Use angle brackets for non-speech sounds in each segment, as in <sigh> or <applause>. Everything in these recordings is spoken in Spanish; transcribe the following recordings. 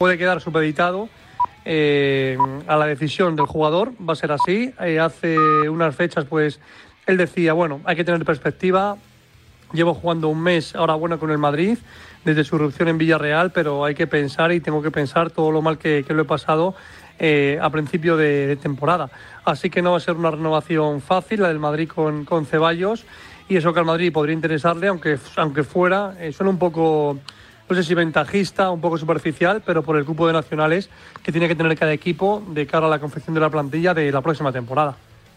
puede quedar supeditado eh, a la decisión del jugador, va a ser así. Eh, hace unas fechas, pues él decía, bueno, hay que tener perspectiva. Llevo jugando un mes ahora bueno con el Madrid desde su erupción en Villarreal, pero hay que pensar y tengo que pensar todo lo mal que, lo he pasado eh, a principio de, temporada. Así que no va a ser una renovación fácil la del Madrid con, con Ceballos y eso que al Madrid podría interesarle, aunque, aunque fuera, eh, suena un poco, no sé si ventajista, un poco superficial, pero por el grupo de nacionales que tiene que tener cada equipo de cara a la confección de la plantilla de la próxima temporada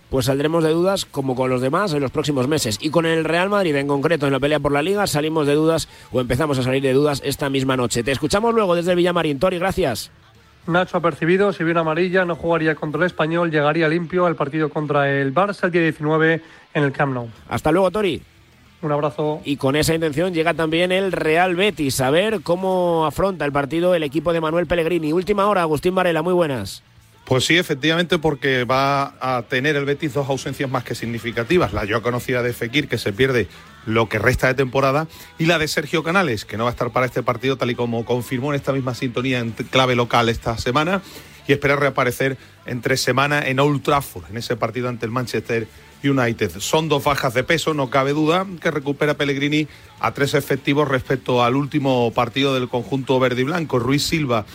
pues saldremos de dudas como con los demás en los próximos meses. Y con el Real Madrid en concreto en la pelea por la liga salimos de dudas o empezamos a salir de dudas esta misma noche. Te escuchamos luego desde Villamarín. Tori, gracias. Nacho ha percibido, si viene amarilla, no jugaría contra el Español, llegaría limpio al partido contra el Barça el día 19 en el Camp Nou. Hasta luego, Tori. Un abrazo. Y con esa intención llega también el Real Betis. A ver cómo afronta el partido el equipo de Manuel Pellegrini. Última hora, Agustín Varela, muy buenas. Pues sí, efectivamente, porque va a tener el Betis dos ausencias más que significativas. La yo conocida de Fekir, que se pierde lo que resta de temporada, y la de Sergio Canales, que no va a estar para este partido, tal y como confirmó en esta misma sintonía en clave local esta semana, y espera reaparecer entre semana en Old Trafford, en ese partido ante el Manchester United. Son dos bajas de peso, no cabe duda, que recupera Pellegrini a tres efectivos respecto al último partido del conjunto verde y blanco. Ruiz Silva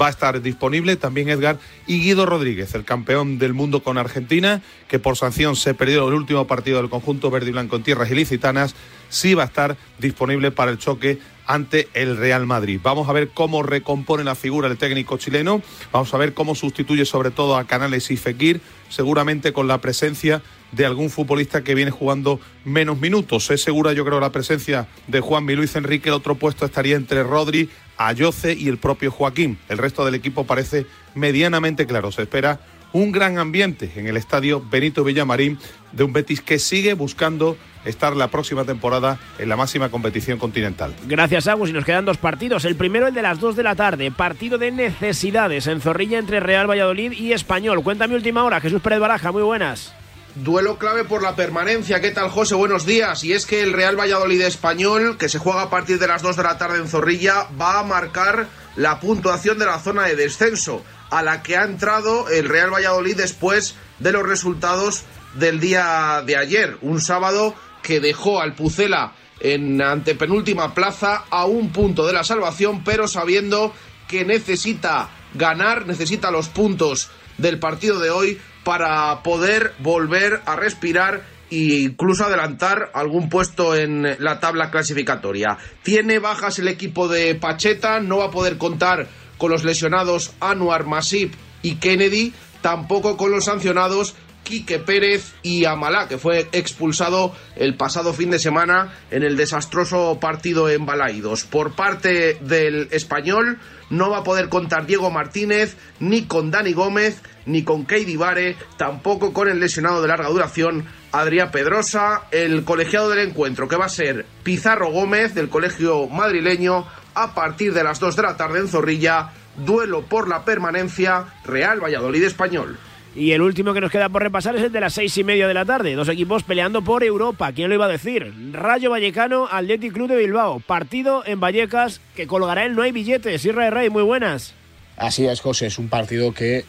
va a estar disponible también Edgar y Guido Rodríguez, el campeón del mundo con Argentina, que por sanción se perdió el último partido del conjunto verde y blanco en tierras ilicitanas, sí va a estar disponible para el choque ante el Real Madrid. Vamos a ver cómo recompone la figura el técnico chileno, vamos a ver cómo sustituye sobre todo a Canales y Fekir, seguramente con la presencia de algún futbolista que viene jugando menos minutos. Es segura yo creo la presencia de Juan Luis Enrique, el otro puesto estaría entre Rodri, Ayoce y el propio Joaquín. El resto del equipo parece medianamente claro. Se espera un gran ambiente en el estadio Benito Villamarín de un Betis que sigue buscando estar la próxima temporada en la máxima competición continental. Gracias, Agus. Y nos quedan dos partidos. El primero, el de las dos de la tarde. Partido de necesidades en Zorrilla entre Real Valladolid y Español. Cuéntame última hora. Jesús Pérez Baraja, muy buenas. Duelo clave por la permanencia. ¿Qué tal, José? Buenos días. Y es que el Real Valladolid español, que se juega a partir de las 2 de la tarde en Zorrilla, va a marcar la puntuación de la zona de descenso, a la que ha entrado el Real Valladolid después de los resultados del día de ayer. Un sábado que dejó al Pucela en antepenúltima plaza a un punto de la salvación, pero sabiendo que necesita ganar, necesita los puntos del partido de hoy para poder volver a respirar e incluso adelantar algún puesto en la tabla clasificatoria. Tiene bajas el equipo de Pacheta, no va a poder contar con los lesionados Anuar Masip y Kennedy, tampoco con los sancionados Quique Pérez y Amalá, que fue expulsado el pasado fin de semana en el desastroso partido en Balaidos. Por parte del español, no va a poder contar Diego Martínez, ni con Dani Gómez, ni con Keidi Vare, tampoco con el lesionado de larga duración Adrián Pedrosa, el colegiado del encuentro que va a ser Pizarro Gómez del colegio madrileño a partir de las 2 de la tarde en Zorrilla, duelo por la permanencia Real Valladolid Español. Y el último que nos queda por repasar es el de las seis y media de la tarde. Dos equipos peleando por Europa. ¿Quién lo iba a decir? Rayo Vallecano, Athletic Club de Bilbao. Partido en Vallecas que colgará el No hay billetes. Sierra de Rey, muy buenas. Así es, José. Es un partido que,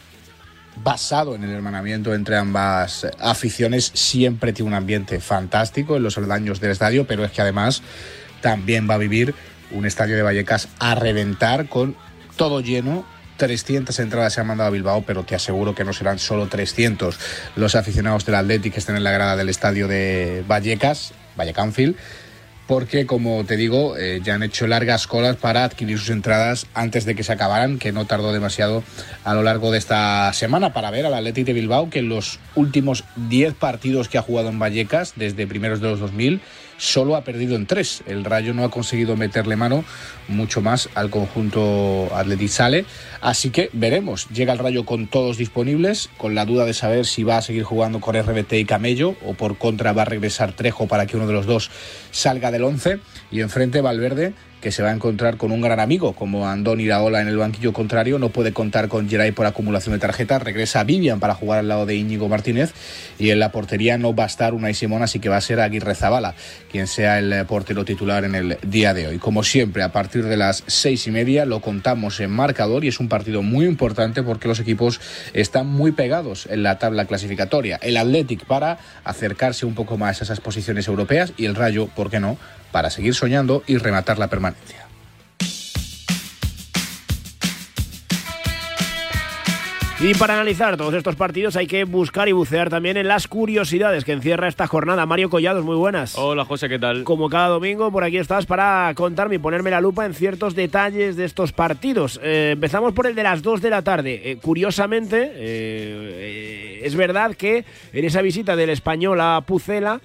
basado en el hermanamiento entre ambas aficiones, siempre tiene un ambiente fantástico en los aldaños del estadio, pero es que además también va a vivir un estadio de Vallecas a reventar con todo lleno 300 entradas se han mandado a Bilbao, pero te aseguro que no serán solo 300 los aficionados del Athletic que estén en la grada del estadio de Vallecas, Vallecanfield porque como te digo, eh, ya han hecho largas colas para adquirir sus entradas antes de que se acabaran, que no tardó demasiado a lo largo de esta semana para ver al Athletic de Bilbao que en los últimos 10 partidos que ha jugado en Vallecas desde primeros de los 2000 solo ha perdido en tres. El Rayo no ha conseguido meterle mano mucho más al conjunto Athletic Sale. Así que veremos. Llega el Rayo con todos disponibles, con la duda de saber si va a seguir jugando con RBT y Camello o por contra va a regresar Trejo para que uno de los dos salga del 11. Y enfrente Valverde que se va a encontrar con un gran amigo como Andón Iraola en el banquillo contrario, no puede contar con Geray por acumulación de tarjetas, regresa Vivian para jugar al lado de Íñigo Martínez y en la portería no va a estar Unai Simón, así que va a ser Aguirre Zabala quien sea el portero titular en el día de hoy. Como siempre, a partir de las seis y media lo contamos en marcador y es un partido muy importante porque los equipos están muy pegados en la tabla clasificatoria. El Athletic para acercarse un poco más a esas posiciones europeas y el Rayo, ¿por qué no?, para seguir soñando y rematar la permanencia. Y para analizar todos estos partidos hay que buscar y bucear también en las curiosidades que encierra esta jornada. Mario Collados, muy buenas. Hola José, ¿qué tal? Como cada domingo, por aquí estás para contarme y ponerme la lupa en ciertos detalles de estos partidos. Eh, empezamos por el de las 2 de la tarde. Eh, curiosamente, eh, es verdad que en esa visita del español a Pucela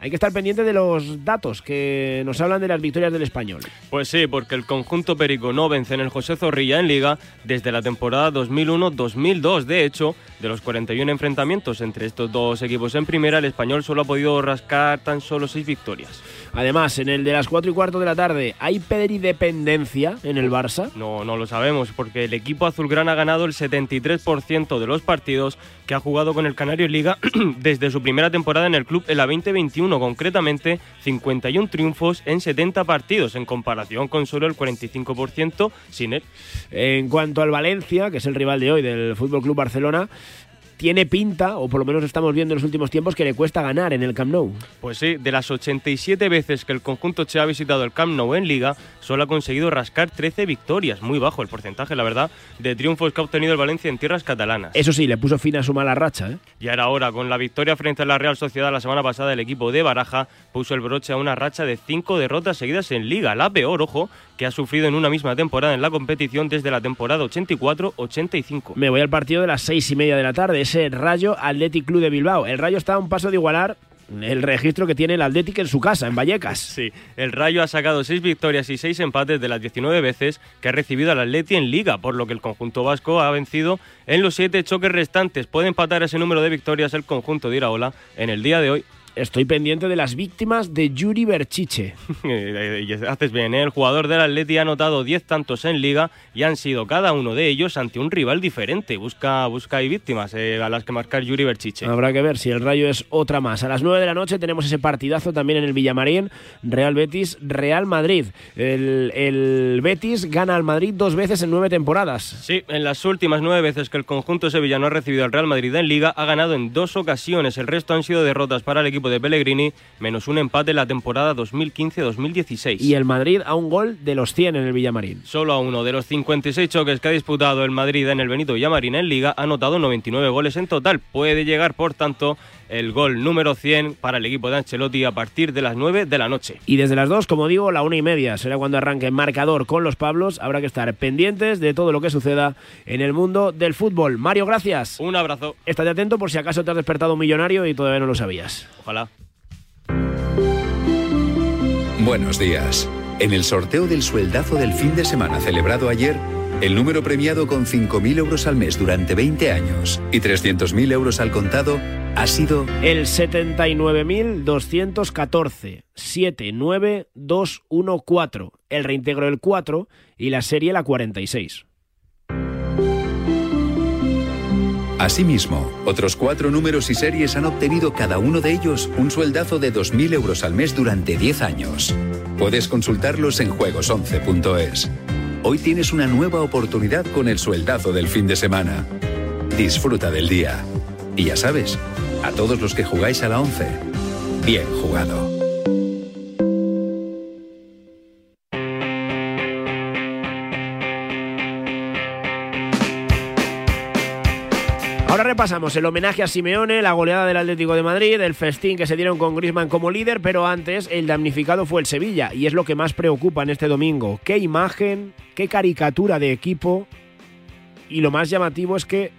hay que estar pendiente de los datos que nos hablan de las victorias del español. Pues sí, porque el conjunto perico no vence en el José Zorrilla en Liga desde la temporada 2001-2002. De hecho, de los 41 enfrentamientos entre estos dos equipos en primera, el español solo ha podido rascar tan solo 6 victorias. Además, en el de las 4 y cuarto de la tarde, ¿hay dependencia en el Barça? No, no lo sabemos, porque el equipo azulgrana ha ganado el 73% de los partidos que ha jugado con el Canario en Liga <clears throat> desde su primera temporada en el club en la 2021, concretamente 51 triunfos en 70 partidos, en comparación con solo el 45% sin él. En cuanto al Valencia, que es el rival de hoy del Fútbol Club Barcelona, tiene pinta, o por lo menos estamos viendo en los últimos tiempos, que le cuesta ganar en el Camp Nou. Pues sí, de las 87 veces que el conjunto Che ha visitado el Camp Nou en Liga, solo ha conseguido rascar 13 victorias, muy bajo el porcentaje, la verdad, de triunfos que ha obtenido el Valencia en tierras catalanas. Eso sí, le puso fin a su mala racha. ¿eh? Y ahora, ahora, con la victoria frente a la Real Sociedad la semana pasada, el equipo de Baraja puso el broche a una racha de 5 derrotas seguidas en Liga, la peor, ojo, que ha sufrido en una misma temporada en la competición desde la temporada 84-85. Me voy al partido de las 6 y media de la tarde, ese Rayo Athletic Club de Bilbao. El Rayo está a un paso de igualar el registro que tiene el Athletic en su casa, en Vallecas. <laughs> Sí, el Rayo ha sacado seis victorias y seis empates de las 19 veces que ha recibido al Atleti en Liga, por lo que el conjunto vasco ha vencido en los siete choques restantes. Puede empatar ese número de victorias el conjunto de Iraola en el día de hoy estoy pendiente de las víctimas de Yuri Berchiche. <laughs> Haces bien, ¿eh? el jugador del Atleti ha anotado 10 tantos en liga y han sido cada uno de ellos ante un rival diferente. Busca, busca y víctimas eh, a las que marcar Yuri Berchiche. Habrá que ver si el Rayo es otra más. A las 9 de la noche tenemos ese partidazo también en el Villamarín, Real Betis, Real Madrid. El, el Betis gana al Madrid dos veces en nueve temporadas. Sí, en las últimas nueve veces que el conjunto sevillano ha recibido al Real Madrid en liga, ha ganado en dos ocasiones. El resto han sido derrotas para el equipo de Pellegrini, menos un empate en la temporada 2015-2016. Y el Madrid a un gol de los 100 en el Villamarín. Solo a uno de los 56 choques que ha disputado el Madrid en el Benito Villamarín en Liga ha anotado 99 goles en total. Puede llegar, por tanto, el gol número 100 para el equipo de Ancelotti a partir de las 9 de la noche. Y desde las 2, como digo, la una y media será cuando arranque el marcador con los Pablos. Habrá que estar pendientes de todo lo que suceda en el mundo del fútbol. Mario, gracias. Un abrazo. Estate atento por si acaso te has despertado un millonario y todavía no lo sabías. Ojalá. Buenos días. En el sorteo del sueldazo del fin de semana celebrado ayer, el número premiado con 5.000 euros al mes durante 20 años y 300.000 euros al contado ha sido el 79.214 79214, el reintegro del 4 y la serie la 46. Asimismo, otros cuatro números y series han obtenido cada uno de ellos un sueldazo de 2.000 euros al mes durante 10 años. Puedes consultarlos en juegos11.es. Hoy tienes una nueva oportunidad con el sueldazo del fin de semana. Disfruta del día. Y ya sabes, a todos los que jugáis a la 11, bien jugado. Repasamos el homenaje a Simeone, la goleada del Atlético de Madrid, el festín que se dieron con Griezmann como líder, pero antes el damnificado fue el Sevilla y es lo que más preocupa en este domingo. Qué imagen, qué caricatura de equipo y lo más llamativo es que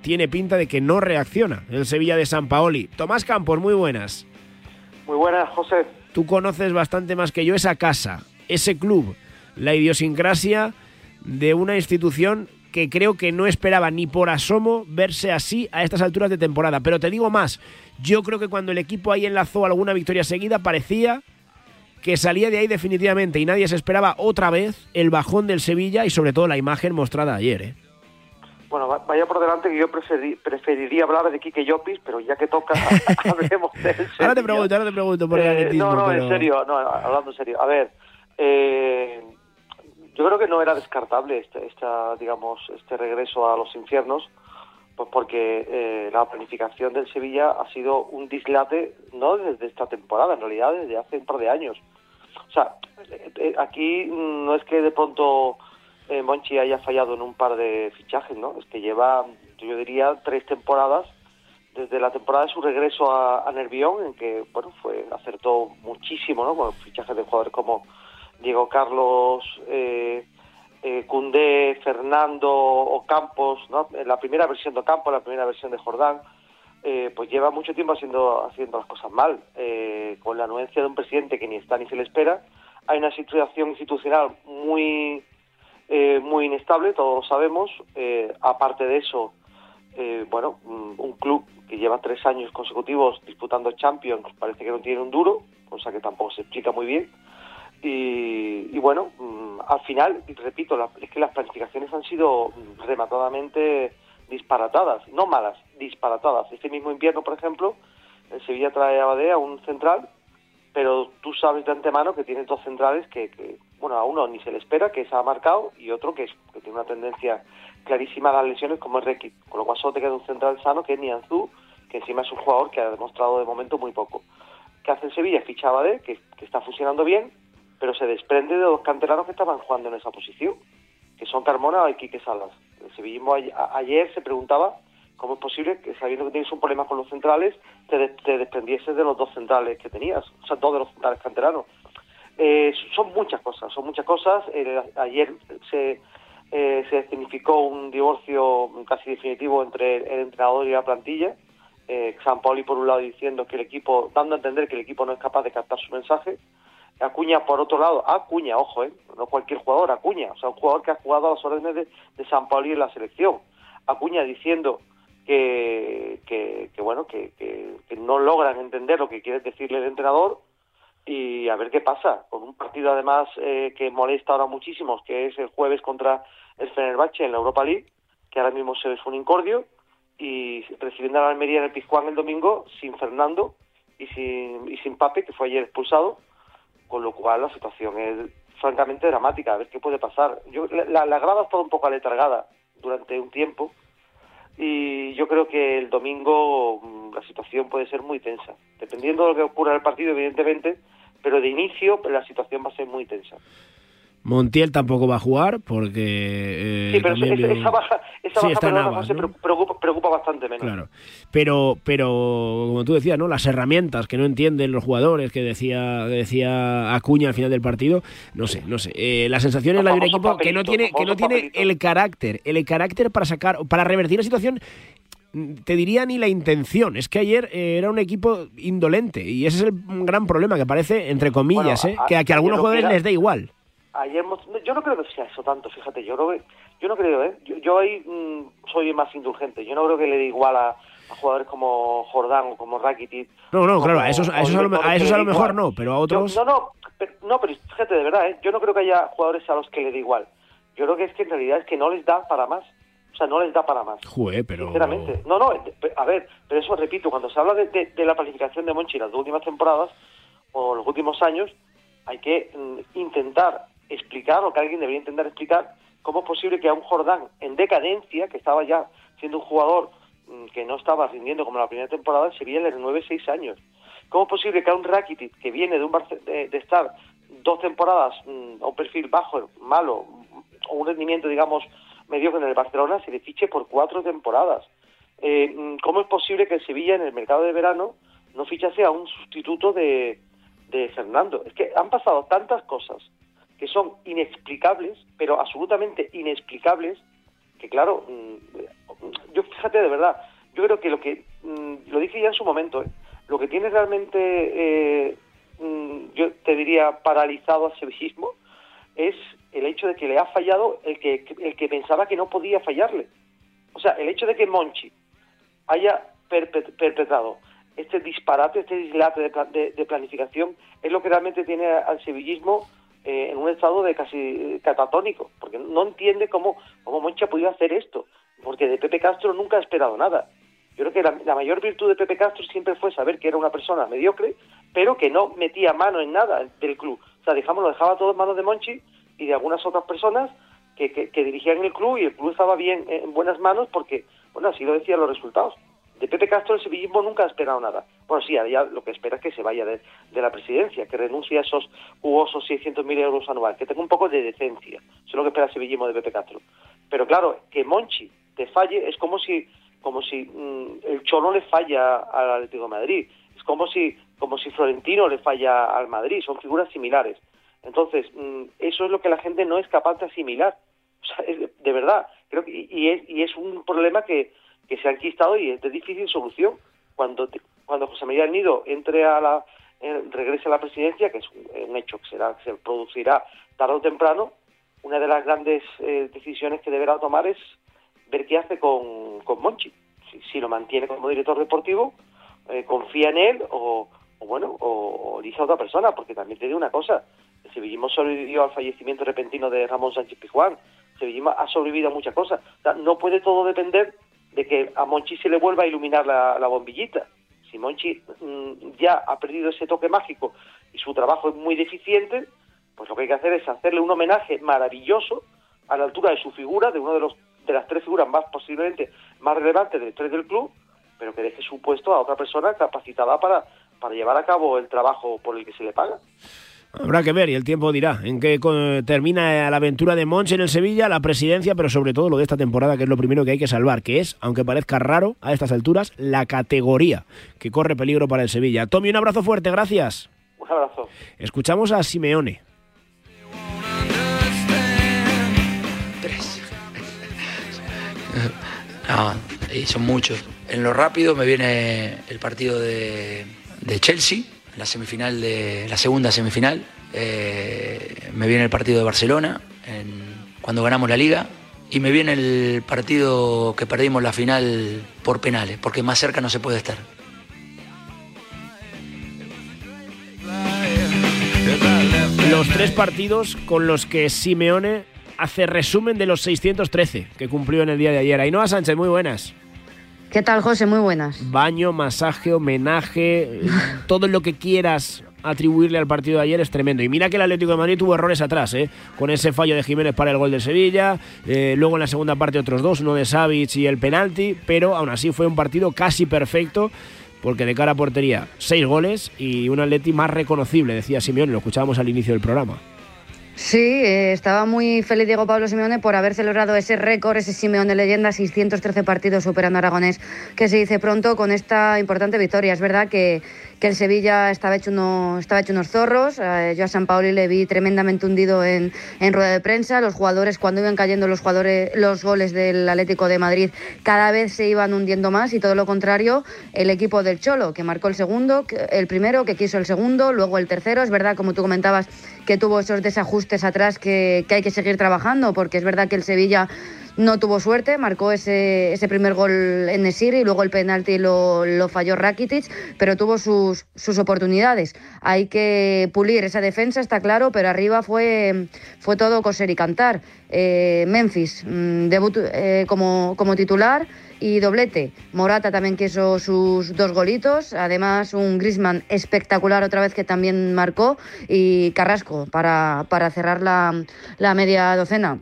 tiene pinta de que no reacciona el Sevilla de San Paoli. Tomás Campos, muy buenas. Muy buenas, José. Tú conoces bastante más que yo esa casa, ese club, la idiosincrasia de una institución que creo que no esperaba ni por asomo verse así a estas alturas de temporada. Pero te digo más, yo creo que cuando el equipo ahí enlazó alguna victoria seguida parecía que salía de ahí definitivamente y nadie se esperaba otra vez el bajón del Sevilla y sobre todo la imagen mostrada ayer. ¿eh? Bueno, vaya por delante que yo preferiría hablar de Quique Llopis, pero ya que toca, <laughs> <laughs> hablemos de él. Ahora te pregunto, ahora te pregunto por el eh, No, no, en serio, no, hablando en serio. A ver, eh, yo creo que no era descartable este, esta, digamos, este regreso a los infiernos, pues porque eh, la planificación del Sevilla ha sido un dislate, no desde esta temporada, en realidad desde hace un par de años. O sea, aquí no es que de pronto eh, Monchi haya fallado en un par de fichajes, ¿no? Es que lleva, yo diría, tres temporadas desde la temporada de su regreso a, Nervión, en que, bueno, fue acertó muchísimo, ¿no? Con fichajes de jugadores como Diego Carlos, eh, eh Cundé, Fernando o Campos, ¿no? La primera versión de Campos, la primera versión de Jordán, eh, pues lleva mucho tiempo haciendo, haciendo las cosas mal, eh, con la anuencia de un presidente que ni está ni se le espera. Hay una situación institucional muy muy inestable, todos lo sabemos. Aparte de eso, bueno, mm, un club que lleva tres años consecutivos disputando Champions parece que no tiene un duro, cosa que tampoco se explica muy bien. Y, bueno, mm, al final, repito, es que las planificaciones han sido rematadamente disparatadas, no malas, disparatadas. Este mismo invierno, por ejemplo, el Sevilla trae a Badea un central, pero tú sabes de antemano que tiene dos centrales que, que bueno, a uno ni se le espera, que se ha marcado, y otro que, es, que tiene una tendencia clarísima a las lesiones, como es Requi. Con lo cual solo te queda un central sano, que es Nianzú, que encima es un jugador que ha demostrado de momento muy poco. ¿Qué hace en Sevilla? Fichaba de, que, que está funcionando bien, pero se desprende de dos canteranos que estaban jugando en esa posición, que son Carmona y Quique Salas. El sevillismo ayer se preguntaba cómo es posible que sabiendo que tienes un problema con los centrales, te, te desprendieses de los dos centrales que tenías, o sea, dos de los centrales canteranos. Eh, son muchas cosas, son muchas cosas. ayer se, eh, se significó un divorcio casi definitivo entre el, entrenador y la plantilla. Eh, San Pauli por un lado diciendo que el equipo, dando a entender que el equipo no es capaz de captar su mensaje. Acuña por otro lado, Acuña, ojo, eh, no cualquier jugador, Acuña, o sea, un jugador que ha jugado a las órdenes de, San Pauli en la selección. Acuña diciendo que, que, bueno, que, que, que no logran entender lo que quiere decirle el entrenador y a ver qué pasa, con un partido además eh, que molesta ahora muchísimo, que es el jueves contra el Fenerbahce en la Europa League, que ahora mismo se es un incordio, y recibiendo la Almería en el Pizjuán el domingo sin Fernando y sin, y sin Pape, que fue ayer expulsado, con lo cual la situación es francamente dramática, a ver qué puede pasar. Yo, la, la grada ha un poco aletargada durante un tiempo, y yo creo que el domingo mm, la situación puede ser muy tensa, dependiendo de lo que ocurra en el partido, evidentemente, pero de inicio la situación va a ser muy tensa. Montiel tampoco va a jugar porque. Eh, sí, pero esa, baja, esa baja se preocupa, preocupa, bastante menos. Claro. Pero, pero, como tú decías, ¿no? Las herramientas que no entienden los jugadores, que decía, decía Acuña al final del partido, no sé, no sé. Eh, la sensación es la de un equipo que no tiene, que no tiene el carácter, el carácter para sacar, para revertir la situación te diría ni la intención. Es que ayer eh, era un equipo indolente y ese es el gran problema que parece, entre comillas, eh, que a, que a algunos jugadores les dé igual ayer yo no creo que sea eso tanto, fíjate, yo no, yo no creo, ¿eh? Yo, ahí mm, soy más indulgente, yo no creo que le dé igual a, jugadores como Jordán o como Rakitic. No, no, claro, a esos, a esos, a lo, a lo mejor no, pero a otros... no, no, pero, no, pero fíjate, de verdad, ¿eh? yo no creo que haya jugadores a los que le dé igual. Yo creo que es que en realidad es que no les da para más. O sea, no les da para más. Jue, pero... Sinceramente. No, no, a ver, pero eso repito, cuando se habla de, de, la planificación de Monchi las dos últimas temporadas o los últimos años, hay que mm, intentar explicar, o que alguien debería intentar explicar, cómo es posible que a un Jordán en decadencia, que estaba ya siendo un jugador mm, que no estaba rindiendo como la primera temporada, se Sevilla le 9-6 años. ¿Cómo es posible que a un Rakitic que viene de, un de, estar dos temporadas mm, a un perfil bajo, malo, o un rendimiento, digamos, medio en el Barcelona, se le fiche por cuatro temporadas? Eh, mm, ¿Cómo es posible que el Sevilla en el mercado de verano no fichase a un sustituto de, de Fernando? Es que han pasado tantas cosas que son inexplicables, pero absolutamente inexplicables, que claro, mm, yo fíjate de verdad, yo creo que lo que, mm, lo dije ya en su momento, ¿eh? lo que tiene realmente, eh, mm, yo te diría, paralizado al sevillismo, es el hecho de que le ha fallado el que, el que pensaba que no podía fallarle. O sea, el hecho de que Monchi haya perpetrado este disparate, este dislate de, planificación es lo que realmente tiene al sevillismo eh, en un estado de casi catatónico, porque no entiende cómo, cómo Monchi ha podido hacer esto, porque de Pepe Castro nunca ha esperado nada. Yo creo que la, mayor virtud de Pepe Castro siempre fue saber que era una persona mediocre, pero que no metía mano en nada del club. O sea, dejamos, lo dejaba todo en manos de Monchi y de algunas otras personas que, que, dirigían el club y el club estaba bien en buenas manos porque, bueno, así lo decían los resultados. De Pepe Castro el sevillismo nunca ha esperado nada. Bueno, sí, ya lo que espera es que se vaya de, la presidencia, que renuncie a esos jugosos 600.000 euros anuales, que tenga un poco de decencia. Eso es lo que espera el sevillismo de Pepe Castro. Pero claro, que Monchi te falle es como si como si mm, el Cholo le falla al Atlético de Madrid. Es como si como si Florentino le falla al Madrid. Son figuras similares. Entonces, mm, eso es lo que la gente no es capaz de asimilar. <laughs> De verdad, creo que, y, es, y es un problema que, que se ha enquistado y es de difícil solución. Cuando, cuando José María Nido entre a la, regrese a la presidencia, que es un, hecho que, será, se producirá tarde o temprano, una de las grandes eh, decisiones que deberá tomar es ver qué hace con, con Monchi. Si, lo mantiene como director deportivo, eh, confía en él o, bueno, o, o, elige a otra persona, porque también te digo una cosa, el sevillismo sobrevivió al fallecimiento repentino de Ramón Sánchez Pizjuán, el sevillismo ha sobrevivido a muchas cosas. no puede todo depender de que a Monchi se le vuelva a iluminar la, bombillita. Si Monchi mm, ya ha perdido ese toque mágico y su trabajo es muy deficiente, pues lo que hay que hacer es hacerle un homenaje maravilloso a la altura de su figura, de uno de los de las tres figuras más posiblemente más relevantes de la historia del club, pero que deje su puesto a otra persona capacitada para, para llevar a cabo el trabajo por el que se le paga. Habrá que ver y el tiempo dirá en qué termina la aventura de Monch en el Sevilla, la presidencia, pero sobre todo lo de esta temporada, que es lo primero que hay que salvar, que es, aunque parezca raro a estas alturas, la categoría que corre peligro para el Sevilla. Tommy, un abrazo fuerte, gracias. Un abrazo. Escuchamos a Simeone. Tres. No, son muchos. En lo rápido me viene el partido de, de Chelsea la semifinal de la segunda semifinal. Eh, me viene el partido de Barcelona cuando ganamos la liga y me viene el partido que perdimos la final por penales, porque más cerca no se puede estar. Los tres partidos con los que Simeone hace resumen de los 613 que cumplió en el día de ayer. Ainhoa Sánchez, muy buenas. ¿Qué tal, José? Muy buenas. Baño, masaje, homenaje, <laughs> todo lo que quieras atribuirle al partido de ayer es tremendo. Y mira que el Atlético de Madrid tuvo errores atrás, ¿eh? con ese fallo de Jiménez para el gol de Sevilla, eh, luego en la segunda parte otros dos, uno de Savic y el penalti, pero aún así fue un partido casi perfecto. Porque de cara a portería, seis goles y un Atleti más reconocible, decía Simeone, lo escuchábamos al inicio del programa. Sí, eh, estaba muy feliz Diego Pablo Simeone por haber celebrado ese récord, ese Simeone leyenda, 613 partidos superando a Aragonés, que se dice pronto con esta importante victoria. Es verdad que que el Sevilla estaba hecho, uno, estaba hecho unos zorros. Eh, yo a San Paoli le vi tremendamente hundido en, en, rueda de prensa. Los jugadores, cuando iban cayendo los, jugadores, los goles del Atlético de Madrid, cada vez se iban hundiendo más y todo lo contrario, el equipo del Cholo, que marcó el segundo, el primero, que quiso el segundo, luego el tercero. Es verdad, como tú comentabas, que tuvo esos desajustes atrás que, que hay que seguir trabajando, porque es verdad que el Sevilla no tuvo suerte, marcó ese, ese primer gol en Nesiri y luego el penalti lo, lo falló Rakitic, pero tuvo sus, sus oportunidades. Hay que pulir esa defensa, está claro, pero arriba fue, fue todo coser y cantar. Eh, Memphis, mm, debut eh, como, como titular y doblete. Morata también quiso sus dos golitos, además un Grisman espectacular otra vez que también marcó y Carrasco para, para cerrar la, la media docena.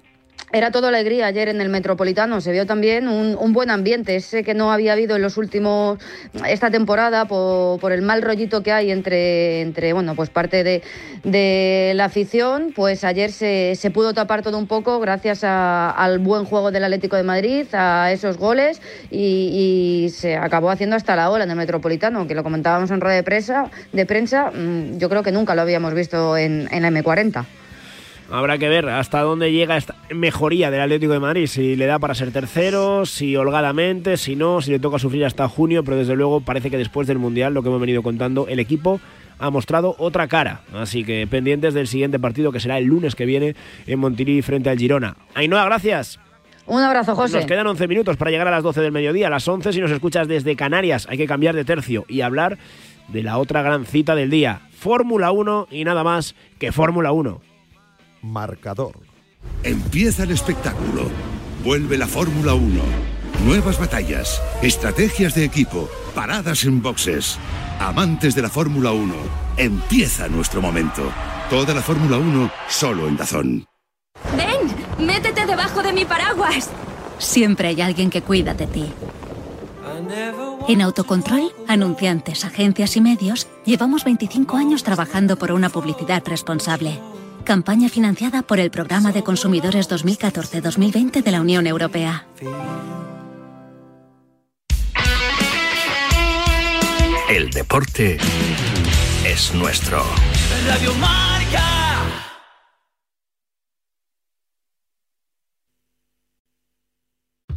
Era todo alegría ayer en el Metropolitano. Se vio también un, buen ambiente, ese que no había habido en los últimos esta temporada por, el mal rollito que hay entre, entre bueno, pues parte de, la afición. Pues ayer se, pudo tapar todo un poco gracias al buen juego del Atlético de Madrid, a esos goles y, se acabó haciendo hasta la ola en el Metropolitano, que lo comentábamos en rueda de prensa. De prensa mm, yo creo que nunca lo habíamos visto en, en la M40. Habrá que ver hasta dónde llega esta mejoría del Atlético de Madrid, si le da para ser tercero, si holgadamente, si no, si le toca sufrir hasta junio, pero desde luego parece que después del Mundial, lo que hemos venido contando, el equipo ha mostrado otra cara. Así que pendientes del siguiente partido que será el lunes que viene en Montirí frente al Girona. Ainhoa, gracias. Un abrazo, José. Nos quedan 11 minutos para llegar a las 12 del mediodía, a las 11 si nos escuchas desde Canarias. Hay que cambiar de tercio y hablar de la otra gran cita del día. Fórmula 1 y nada más que Fórmula 1. Marcador. Empieza el espectáculo. Vuelve la Fórmula 1. Nuevas batallas, estrategias de equipo, paradas en boxes. Amantes de la Fórmula 1, empieza nuestro momento. Toda la Fórmula 1 solo en Dazón. Ven, métete debajo de mi paraguas. Siempre hay alguien que cuida de ti. En Autocontrol, anunciantes, agencias y medios, llevamos 25 años trabajando por una publicidad responsable. Campaña financiada por el Programa de Consumidores 2014-2020 de la Unión Europea. El deporte es nuestro. Radio Marca.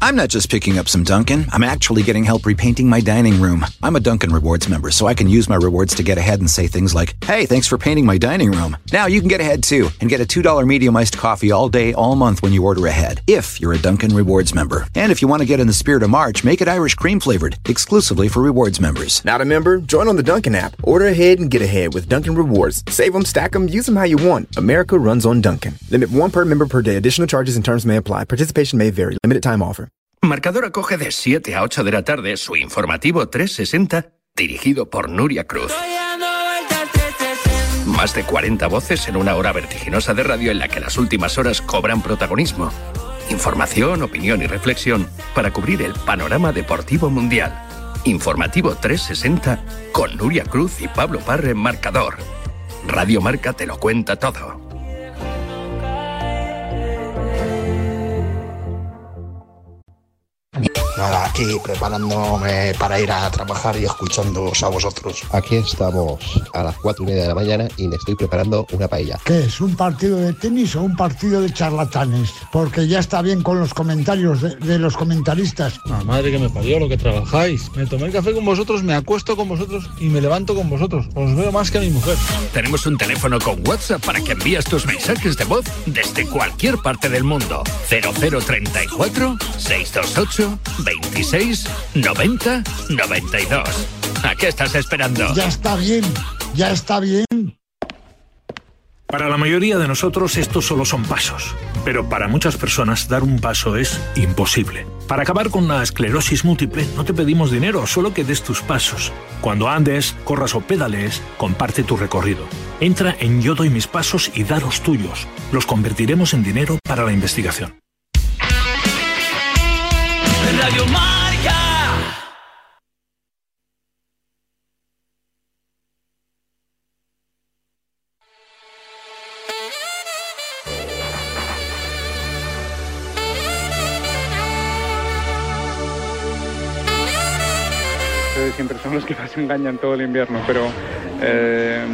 I'm not just picking up some Dunkin', I'm actually getting help repainting my dining room. I'm a Dunkin' Rewards member, so I can use my rewards to get ahead and say things like, hey, thanks for painting my dining room. Now you can get ahead too and get a $2 medium iced coffee all day, all month when you order ahead, if you're a Dunkin' Rewards member. And if you want to get in the spirit of March, make it Irish cream flavored, exclusively for rewards members. Not a member? Join on the Dunkin' app. Order ahead and get ahead with Dunkin' Rewards. Save them, stack them, use them how you want. America runs on Dunkin'. Limit one per member per day. Additional charges and terms may apply. Participation may vary. Limited time offer. Marcador acoge de 7 a 8 de la tarde su informativo 360, dirigido por Nuria Cruz. Más de 40 voces en una hora vertiginosa de radio en la que las últimas horas cobran protagonismo. Información, opinión y reflexión para cubrir el panorama deportivo mundial. Informativo 360 con Nuria Cruz y Pablo Parre en Marcador. Radio Marca te lo cuenta todo. Yeah. Nada, aquí preparándome para ir a trabajar y escuchándoos a vosotros. Aquí estamos a las cuatro y media de la mañana y me estoy preparando una paella. ¿Qué es? ¿Un partido de tenis o un partido de charlatanes? Porque ya está bien con los comentarios de, de los comentaristas. La madre que me parió lo que trabajáis. Me tomé el café con vosotros, me acuesto con vosotros y me levanto con vosotros. Os veo más que a mi mujer. Tenemos un teléfono con WhatsApp para que envíes tus mensajes de voz desde cualquier parte del mundo. 0034 628 26 90 92. ¿A qué estás esperando? Ya está bien, ya está bien. Para la mayoría de nosotros estos solo son pasos, pero para muchas personas dar un paso es imposible. Para acabar con la esclerosis múltiple no te pedimos dinero, solo que des tus pasos. Cuando andes, corras o pedalees, comparte tu recorrido. Entra en Yo doy mis pasos y da los tuyos. Los convertiremos en dinero para la investigación. Radio siempre son los que más engañan todo el invierno, pero eh,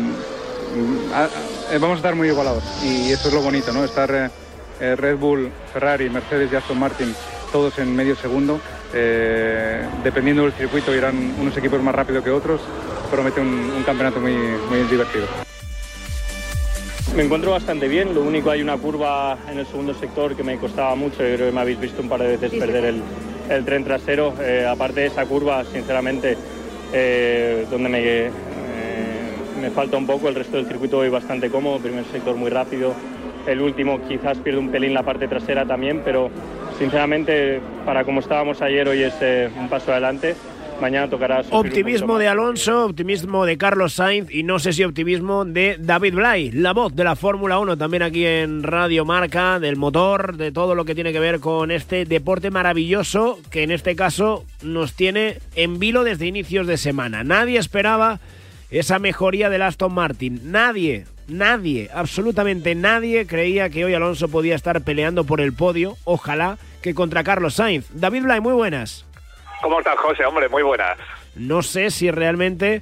a- vamos a estar muy igualados y eso es lo bonito, ¿no? Estar eh, eh, Red Bull, Ferrari, Mercedes y Aston Martin todos en medio segundo. eh, dependiendo del circuito irán unos equipos más rápido que otros. Promete un, un campeonato muy, muy divertido. Me encuentro bastante bien, lo único hay una curva en el segundo sector que me costaba mucho, yo creo que me habéis visto un par de veces perder el, el tren trasero. Eh, aparte de esa curva, sinceramente, eh, donde me, eh, me falta un poco, el resto del circuito voy bastante cómodo, primer sector muy rápido, el último quizás pierde un pelín la parte trasera también, pero sinceramente para como estábamos ayer hoy es eh, un paso adelante. Mañana tocará Optimismo de. Alonso, optimismo de Carlos Sainz y no sé si optimismo de David Blay, la voz de la Fórmula 1 también aquí en Radio Marca, del motor, de todo lo que tiene que ver con este deporte maravilloso que en este caso nos tiene en vilo desde inicios de semana. Nadie esperaba esa mejoría del Aston Martin, nadie, nadie, absolutamente nadie creía que hoy Alonso podía estar peleando por el podio, ojalá que contra Carlos Sainz. David Blay, muy buenas. ¿Cómo estás, José? Hombre, muy buenas. No sé si realmente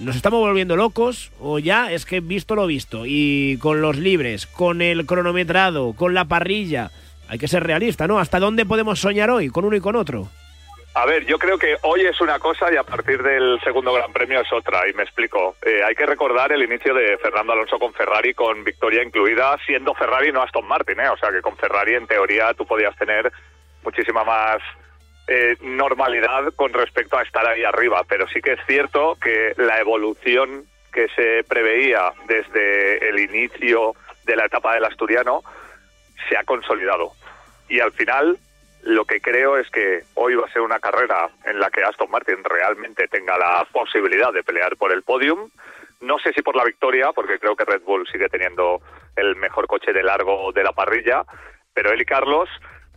nos estamos volviendo locos o ya es que visto lo visto y con los libres, con el cronometrado, con la parrilla, hay que ser realista, ¿no? ¿Hasta dónde podemos soñar hoy con uno y con otro? A ver, yo creo que hoy es una cosa y a partir del segundo Gran Premio es otra, y me explico. Eh, hay que recordar el inicio de Fernando Alonso con Ferrari, con victoria incluida, siendo Ferrari no Aston Martin, ¿eh? O sea que con Ferrari, en teoría, tú podías tener muchísima más eh, normalidad con respecto a estar ahí arriba, pero sí que es cierto que la evolución que se preveía desde el inicio de la etapa del asturiano se ha consolidado. Y al final lo que creo es que hoy va a ser una carrera en la que Aston Martin realmente tenga la posibilidad de pelear por el podium. No sé si por la victoria, porque creo que Red Bull sigue teniendo el mejor coche de largo de la parrilla, pero él y Carlos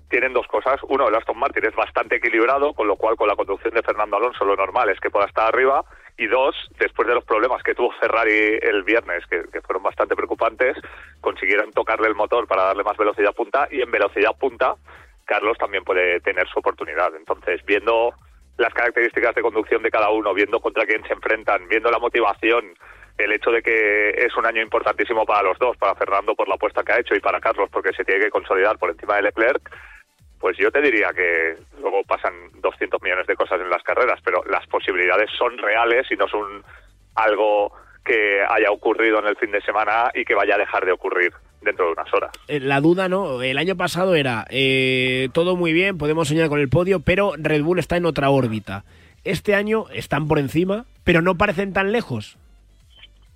tienen dos cosas. Uno, el Aston Martin es bastante equilibrado, con lo cual con la conducción de Fernando Alonso lo normal es que pueda estar arriba. Y dos, después de los problemas que tuvo Ferrari el viernes, que, fueron bastante preocupantes, consiguieron tocarle el motor para darle más velocidad punta y en velocidad punta Carlos también puede tener su oportunidad. Entonces, viendo las características de conducción de cada uno, viendo contra quién se enfrentan, viendo la motivación, el hecho de que es un año importantísimo para los dos, para Fernando por la apuesta que ha hecho y para Carlos porque se tiene que consolidar por encima de Leclerc, pues yo te diría que luego pasan 200 millones de cosas en las carreras, pero las posibilidades son reales y no son algo que haya ocurrido en el fin de semana y que vaya a dejar de ocurrir dentro de unas horas. Eh, La duda, ¿no? El año pasado era eh, todo muy bien, podemos soñar con el podio, pero Red Bull está en otra órbita. Este año están por encima, pero no parecen tan lejos.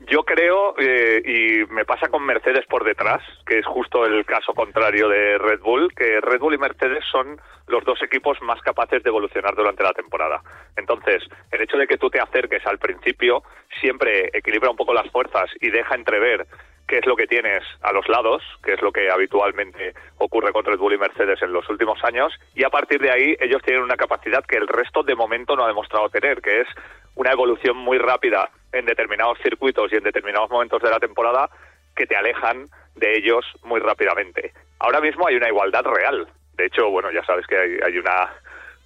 Yo creo, eh, y me pasa con Mercedes por detrás, que es justo el caso contrario de Red Bull, que Red Bull y Mercedes son los dos equipos más capaces de evolucionar durante la temporada. Entonces, el hecho de que tú te acerques al principio siempre equilibra un poco las fuerzas y deja entrever qué es lo que tienes a los lados, que es lo que habitualmente ocurre con Red Bull y Mercedes en los últimos años, y a partir de ahí ellos tienen una capacidad que el resto de momento no ha demostrado tener, que es una evolución muy rápida en determinados circuitos y en determinados momentos de la temporada que te alejan de ellos muy rápidamente. Ahora mismo hay una igualdad real. De hecho, bueno, ya sabes que hay, hay una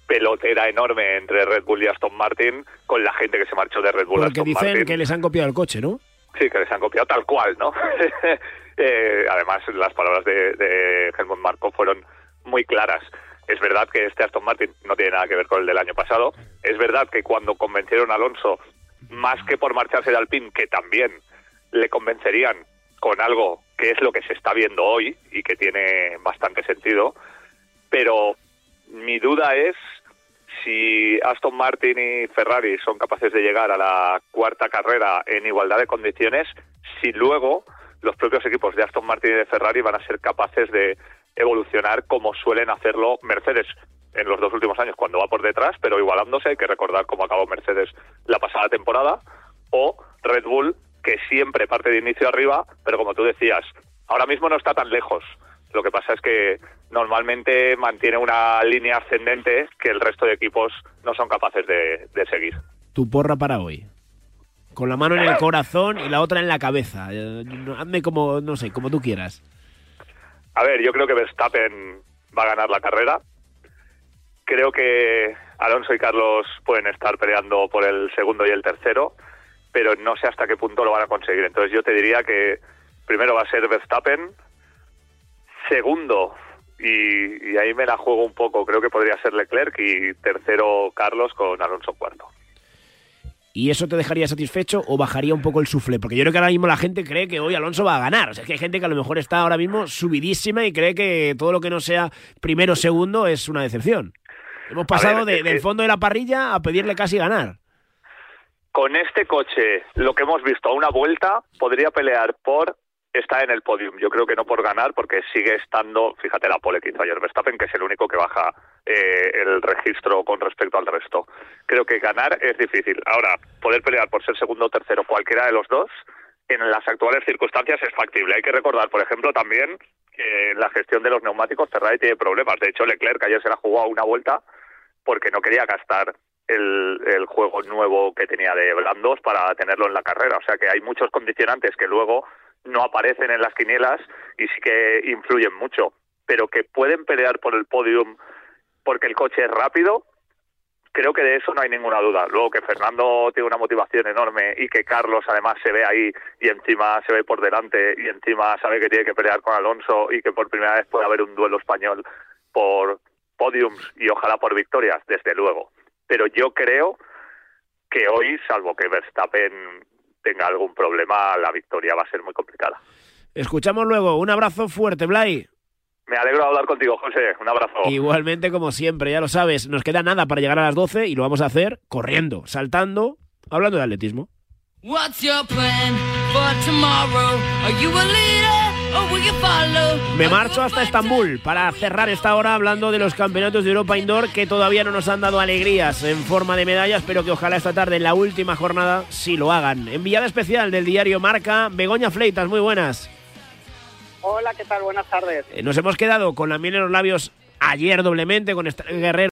pelotera enorme entre Red Bull y Aston Martin con la gente que se marchó de Red Bull a Porque Aston dicen Martin. que les han copiado el coche, ¿no? Sí, que les han copiado tal cual, ¿no? <laughs> Eh, además, las palabras de, de Helmut Marko fueron muy claras. Es verdad que este Aston Martin no tiene nada que ver con el del año pasado. Es verdad que cuando convencieron a Alonso, más que por marcharse de Alpine, que también le convencerían con algo que es lo que se está viendo hoy y que tiene bastante sentido, pero mi duda es si Aston Martin y Ferrari son capaces de llegar a la cuarta carrera en igualdad de condiciones, si luego los propios equipos de Aston Martin y de Ferrari van a ser capaces de evolucionar como suelen hacerlo Mercedes en los dos últimos años cuando va por detrás, pero igualándose, hay que recordar cómo acabó Mercedes la pasada temporada, o Red Bull, que siempre parte de inicio arriba, pero como tú decías, ahora mismo no está tan lejos. Lo que pasa es que normalmente mantiene una línea ascendente que el resto de equipos no son capaces de, de seguir. Tu porra para hoy. Con la mano en el <laughs> corazón y la otra en la cabeza. Eh, Hazme como, no sé, como tú quieras. A ver, yo creo que Verstappen va a ganar la carrera. Creo que Alonso y Carlos pueden estar peleando por el segundo y el tercero, pero no sé hasta qué punto lo van a conseguir. Entonces yo te diría que primero va a ser Verstappen, segundo, y, y ahí me la juego un poco, creo que podría ser Leclerc, y tercero Carlos con Alonso cuarto. ¿Y eso te dejaría satisfecho o bajaría un poco el sufle? Porque yo creo que ahora mismo la gente cree que hoy Alonso va a ganar. O sea, es que hay gente que a lo mejor está ahora mismo subidísima y cree que todo lo que no sea primero o segundo es una decepción. Hemos pasado ver, de- del fondo de la parrilla a pedirle casi ganar. Con este coche, lo que hemos visto a una vuelta, podría pelear por estar en el podium. Yo creo que no por ganar, porque sigue estando, fíjate la pole que hizo ayer Verstappen, que es el único que baja eh, el registro con respecto al resto. Creo que ganar es difícil. Ahora, poder pelear por ser segundo o tercero, cualquiera de los dos, en las actuales circunstancias es factible. Hay que recordar, por ejemplo, también que en la gestión de los neumáticos Ferrari tiene problemas. De hecho, Leclerc ayer se la jugó a una vuelta porque no quería gastar el, el juego nuevo que tenía de blandos para tenerlo en la carrera. O sea que hay muchos condicionantes que luego no aparecen en las quinielas y sí que influyen mucho, pero que pueden pelear por el podium porque el coche es rápido, creo que de eso no hay ninguna duda. Luego que Fernando tiene una motivación enorme y que Carlos además se ve ahí y encima se ve por delante y encima sabe que tiene que pelear con Alonso y que por primera vez puede haber un duelo español por podiums y ojalá por victorias, desde luego. Pero yo creo que hoy, salvo que Verstappen tenga algún problema, la victoria va a ser muy complicada. Escuchamos luego. Un abrazo fuerte, Blay. Me alegro de hablar contigo, José. Un abrazo. Igualmente, como siempre, ya lo sabes, nos queda nada para llegar a las 12 y lo vamos a hacer corriendo, saltando, hablando de atletismo. Me marcho hasta Estambul para cerrar esta hora hablando de los campeonatos de Europa Indoor que todavía no nos han dado alegrías en forma de medallas, pero que ojalá esta tarde en la última jornada sí lo hagan. Enviada especial del diario Marca, Begoña Fleitas, muy buenas. Hola, ¿qué tal? Buenas tardes. Eh, nos hemos quedado con la miel en los labios ayer doblemente con Estrella Guerrero.